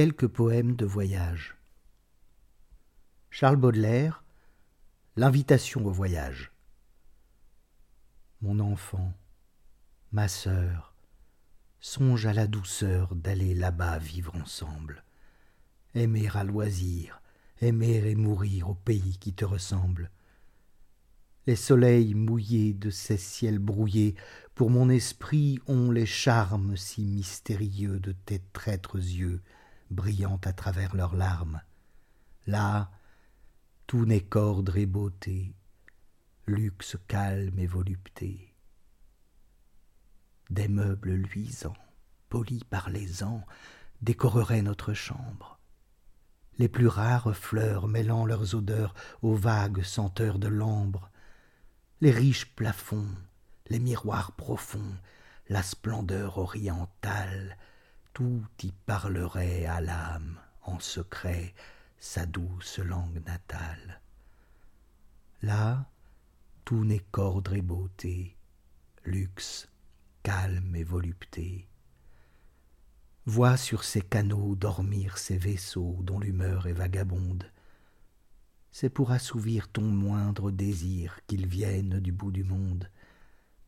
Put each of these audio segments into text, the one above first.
quelques poèmes de voyage. Charles Baudelaire, L'invitation au voyage. Mon enfant, ma sœur, songe à la douceur d'aller là-bas vivre ensemble, aimer à loisir, aimer et mourir au pays qui te ressemble. Les soleils mouillés de ces ciels brouillés pour mon esprit ont les charmes si mystérieux de tes traîtres yeux brillant à travers leurs larmes. Là, tout n'est qu'ordre et beauté, luxe calme et volupté. Des meubles luisants, polis par les ans, décoreraient notre chambre. Les plus rares fleurs mêlant leurs odeurs aux vagues senteurs de l'ambre, les riches plafonds, les miroirs profonds, la splendeur orientale, tout y parlerait à l'âme en secret sa douce langue natale. Là, tout n'est qu'ordre et beauté, luxe, calme et volupté. Vois sur ces canaux dormir ces vaisseaux dont l'humeur est vagabonde. C'est pour assouvir ton moindre désir qu'ils viennent du bout du monde.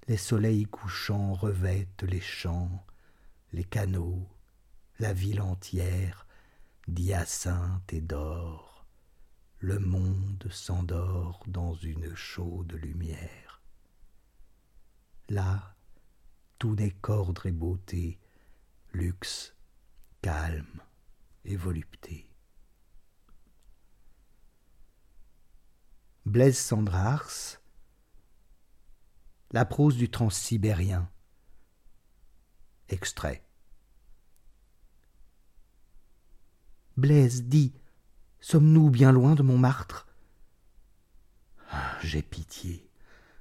Les soleils couchants revêtent les champs, les canaux, la ville entière, d'hyacinthe et d'or. Le monde s'endort dans une chaude lumière. Là, tout n'est qu'ordre et beauté, luxe, calme et volupté. Blaise Sandrars La prose du transsibérien Extrait Blaise, dis, sommes-nous bien loin de Montmartre? Ah, J'ai pitié,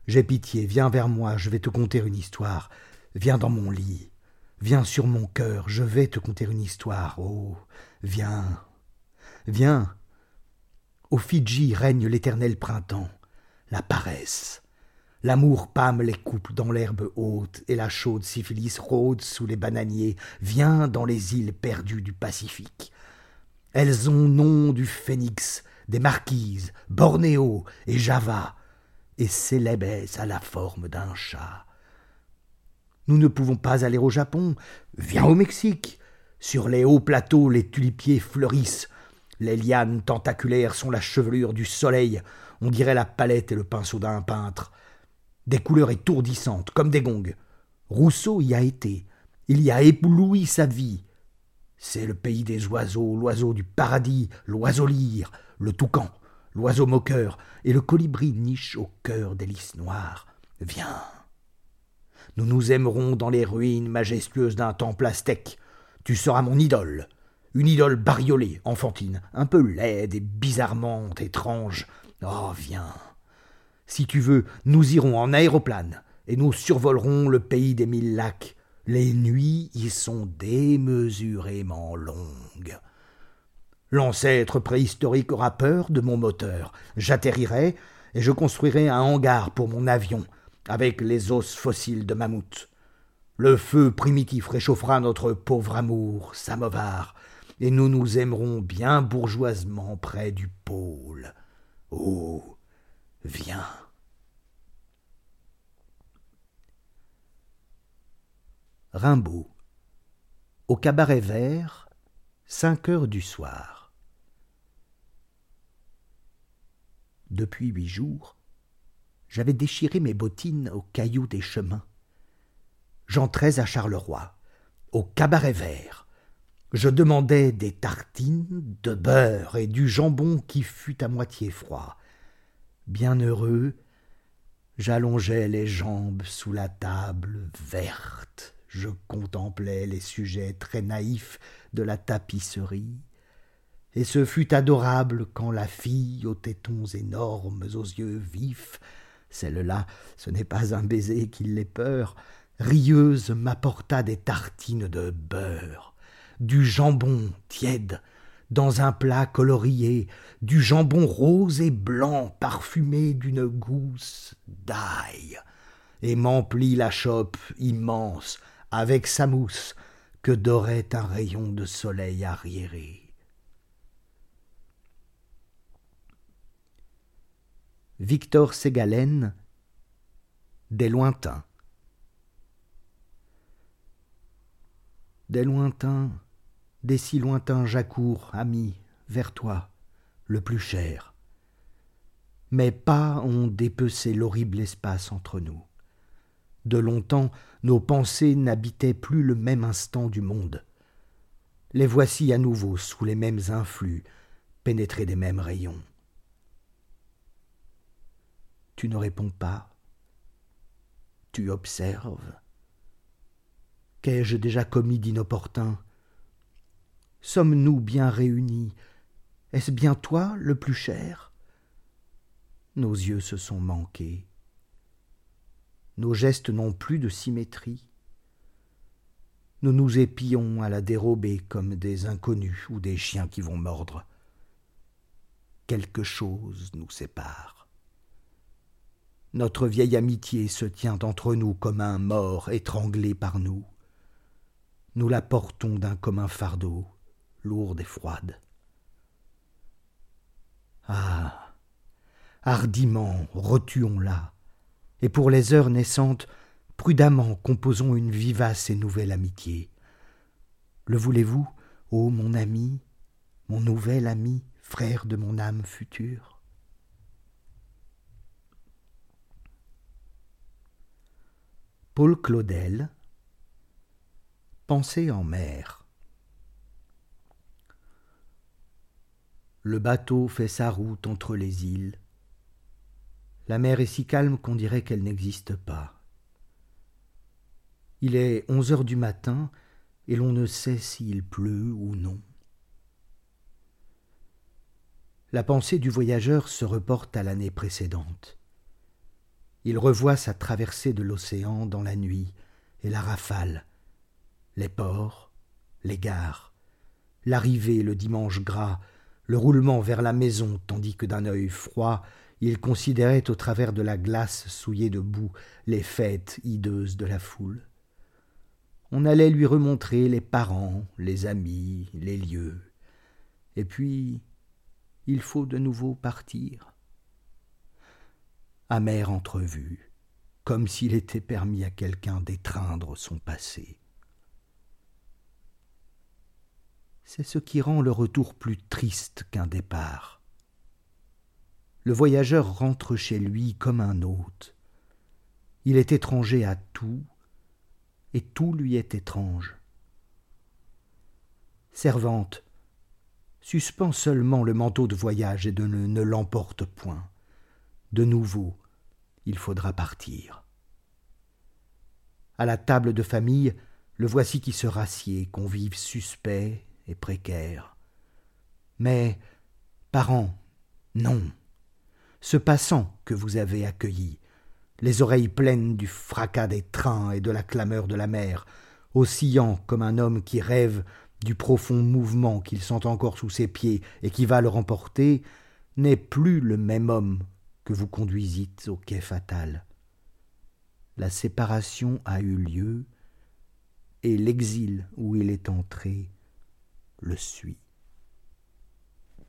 j'ai pitié, viens vers moi, je vais te conter une histoire. Viens dans mon lit, viens sur mon cœur, je vais te conter une histoire. Oh, viens, viens. Au Fidji règne l'éternel printemps, la paresse. L'amour pâme les couples dans l'herbe haute, et la chaude syphilis rôde sous les bananiers. Viens dans les îles perdues du Pacifique. Elles ont nom du phénix, des marquises, Bornéo et Java, et s'élébaissent à la forme d'un chat. Nous ne pouvons pas aller au Japon. Viens au Mexique. Sur les hauts plateaux, les tulipiers fleurissent. Les lianes tentaculaires sont la chevelure du soleil. On dirait la palette et le pinceau d'un peintre. Des couleurs étourdissantes, comme des gongs. Rousseau y a été. Il y a ébloui sa vie. C'est le pays des oiseaux, l'oiseau du paradis, l'oiseau lyre, le toucan, l'oiseau moqueur, et le colibri niche au cœur des lys noirs. Viens. Nous nous aimerons dans les ruines majestueuses d'un temple aztèque. Tu seras mon idole. Une idole bariolée, enfantine, un peu laide et bizarrement étrange. Oh, viens. Si tu veux, nous irons en aéroplane, et nous survolerons le pays des mille lacs, les nuits y sont démesurément longues. L'ancêtre préhistorique aura peur de mon moteur. J'atterrirai et je construirai un hangar pour mon avion, avec les os fossiles de mammouth. Le feu primitif réchauffera notre pauvre amour, samovar, et nous nous aimerons bien bourgeoisement près du pôle. Oh, viens. Rimbaud. Au cabaret vert, cinq heures du soir. Depuis huit jours, j'avais déchiré mes bottines aux cailloux des chemins. J'entrais à Charleroi, au cabaret vert. Je demandais des tartines, de beurre et du jambon qui fut à moitié froid. Bien heureux, j'allongeais les jambes sous la table verte je contemplais les sujets très naïfs de la tapisserie, et ce fut adorable quand la fille aux tétons énormes, aux yeux vifs, celle-là, ce n'est pas un baiser qui l'ait peur, rieuse m'apporta des tartines de beurre, du jambon tiède, dans un plat colorié, du jambon rose et blanc parfumé d'une gousse d'ail, et m'emplit la chope immense avec sa mousse, que dorait un rayon de soleil arriéré. Victor Ségalen Des lointains Des lointains, des si lointains j'accours, ami, vers toi, le plus cher. Mes pas ont dépecé l'horrible espace entre nous. De longtemps, nos pensées n'habitaient plus le même instant du monde. Les voici à nouveau sous les mêmes influx, pénétrés des mêmes rayons. Tu ne réponds pas. Tu observes. Qu'ai-je déjà commis d'inopportun? Sommes-nous bien réunis? Est-ce bien toi le plus cher? Nos yeux se sont manqués. Nos gestes n'ont plus de symétrie. Nous nous épillons à la dérobée comme des inconnus ou des chiens qui vont mordre. Quelque chose nous sépare. Notre vieille amitié se tient entre nous comme un mort étranglé par nous. Nous la portons d'un commun fardeau, lourde et froide. Ah. Hardiment retuons-la, et pour les heures naissantes, prudemment composons une vivace et nouvelle amitié. Le voulez-vous, ô mon ami, mon nouvel ami, frère de mon âme future? Paul Claudel Pensée en mer Le bateau fait sa route entre les îles. La mer est si calme qu'on dirait qu'elle n'existe pas. Il est onze heures du matin et l'on ne sait s'il pleut ou non. La pensée du voyageur se reporte à l'année précédente. Il revoit sa traversée de l'océan dans la nuit et la rafale, les ports, les gares, l'arrivée le dimanche gras, le roulement vers la maison, tandis que d'un œil froid il considérait au travers de la glace souillée de boue les fêtes hideuses de la foule. On allait lui remontrer les parents, les amis, les lieux. Et puis il faut de nouveau partir. Amère entrevue, comme s'il était permis à quelqu'un d'étreindre son passé. c'est ce qui rend le retour plus triste qu'un départ. Le voyageur rentre chez lui comme un hôte. Il est étranger à tout, et tout lui est étrange. Servante, suspends seulement le manteau de voyage et de ne, l'emporte point. De nouveau, il faudra partir. À la table de famille, le voici qui se rassied, convive suspect et précaire. Mais, parents, non. Ce passant que vous avez accueilli, les oreilles pleines du fracas des trains et de la clameur de la mer, oscillant comme un homme qui rêve du profond mouvement qu'il sent encore sous ses pieds et qui va le remporter, n'est plus le même homme que vous conduisîtes au quai fatal. La séparation a eu lieu, et l'exil où il est entré le suit.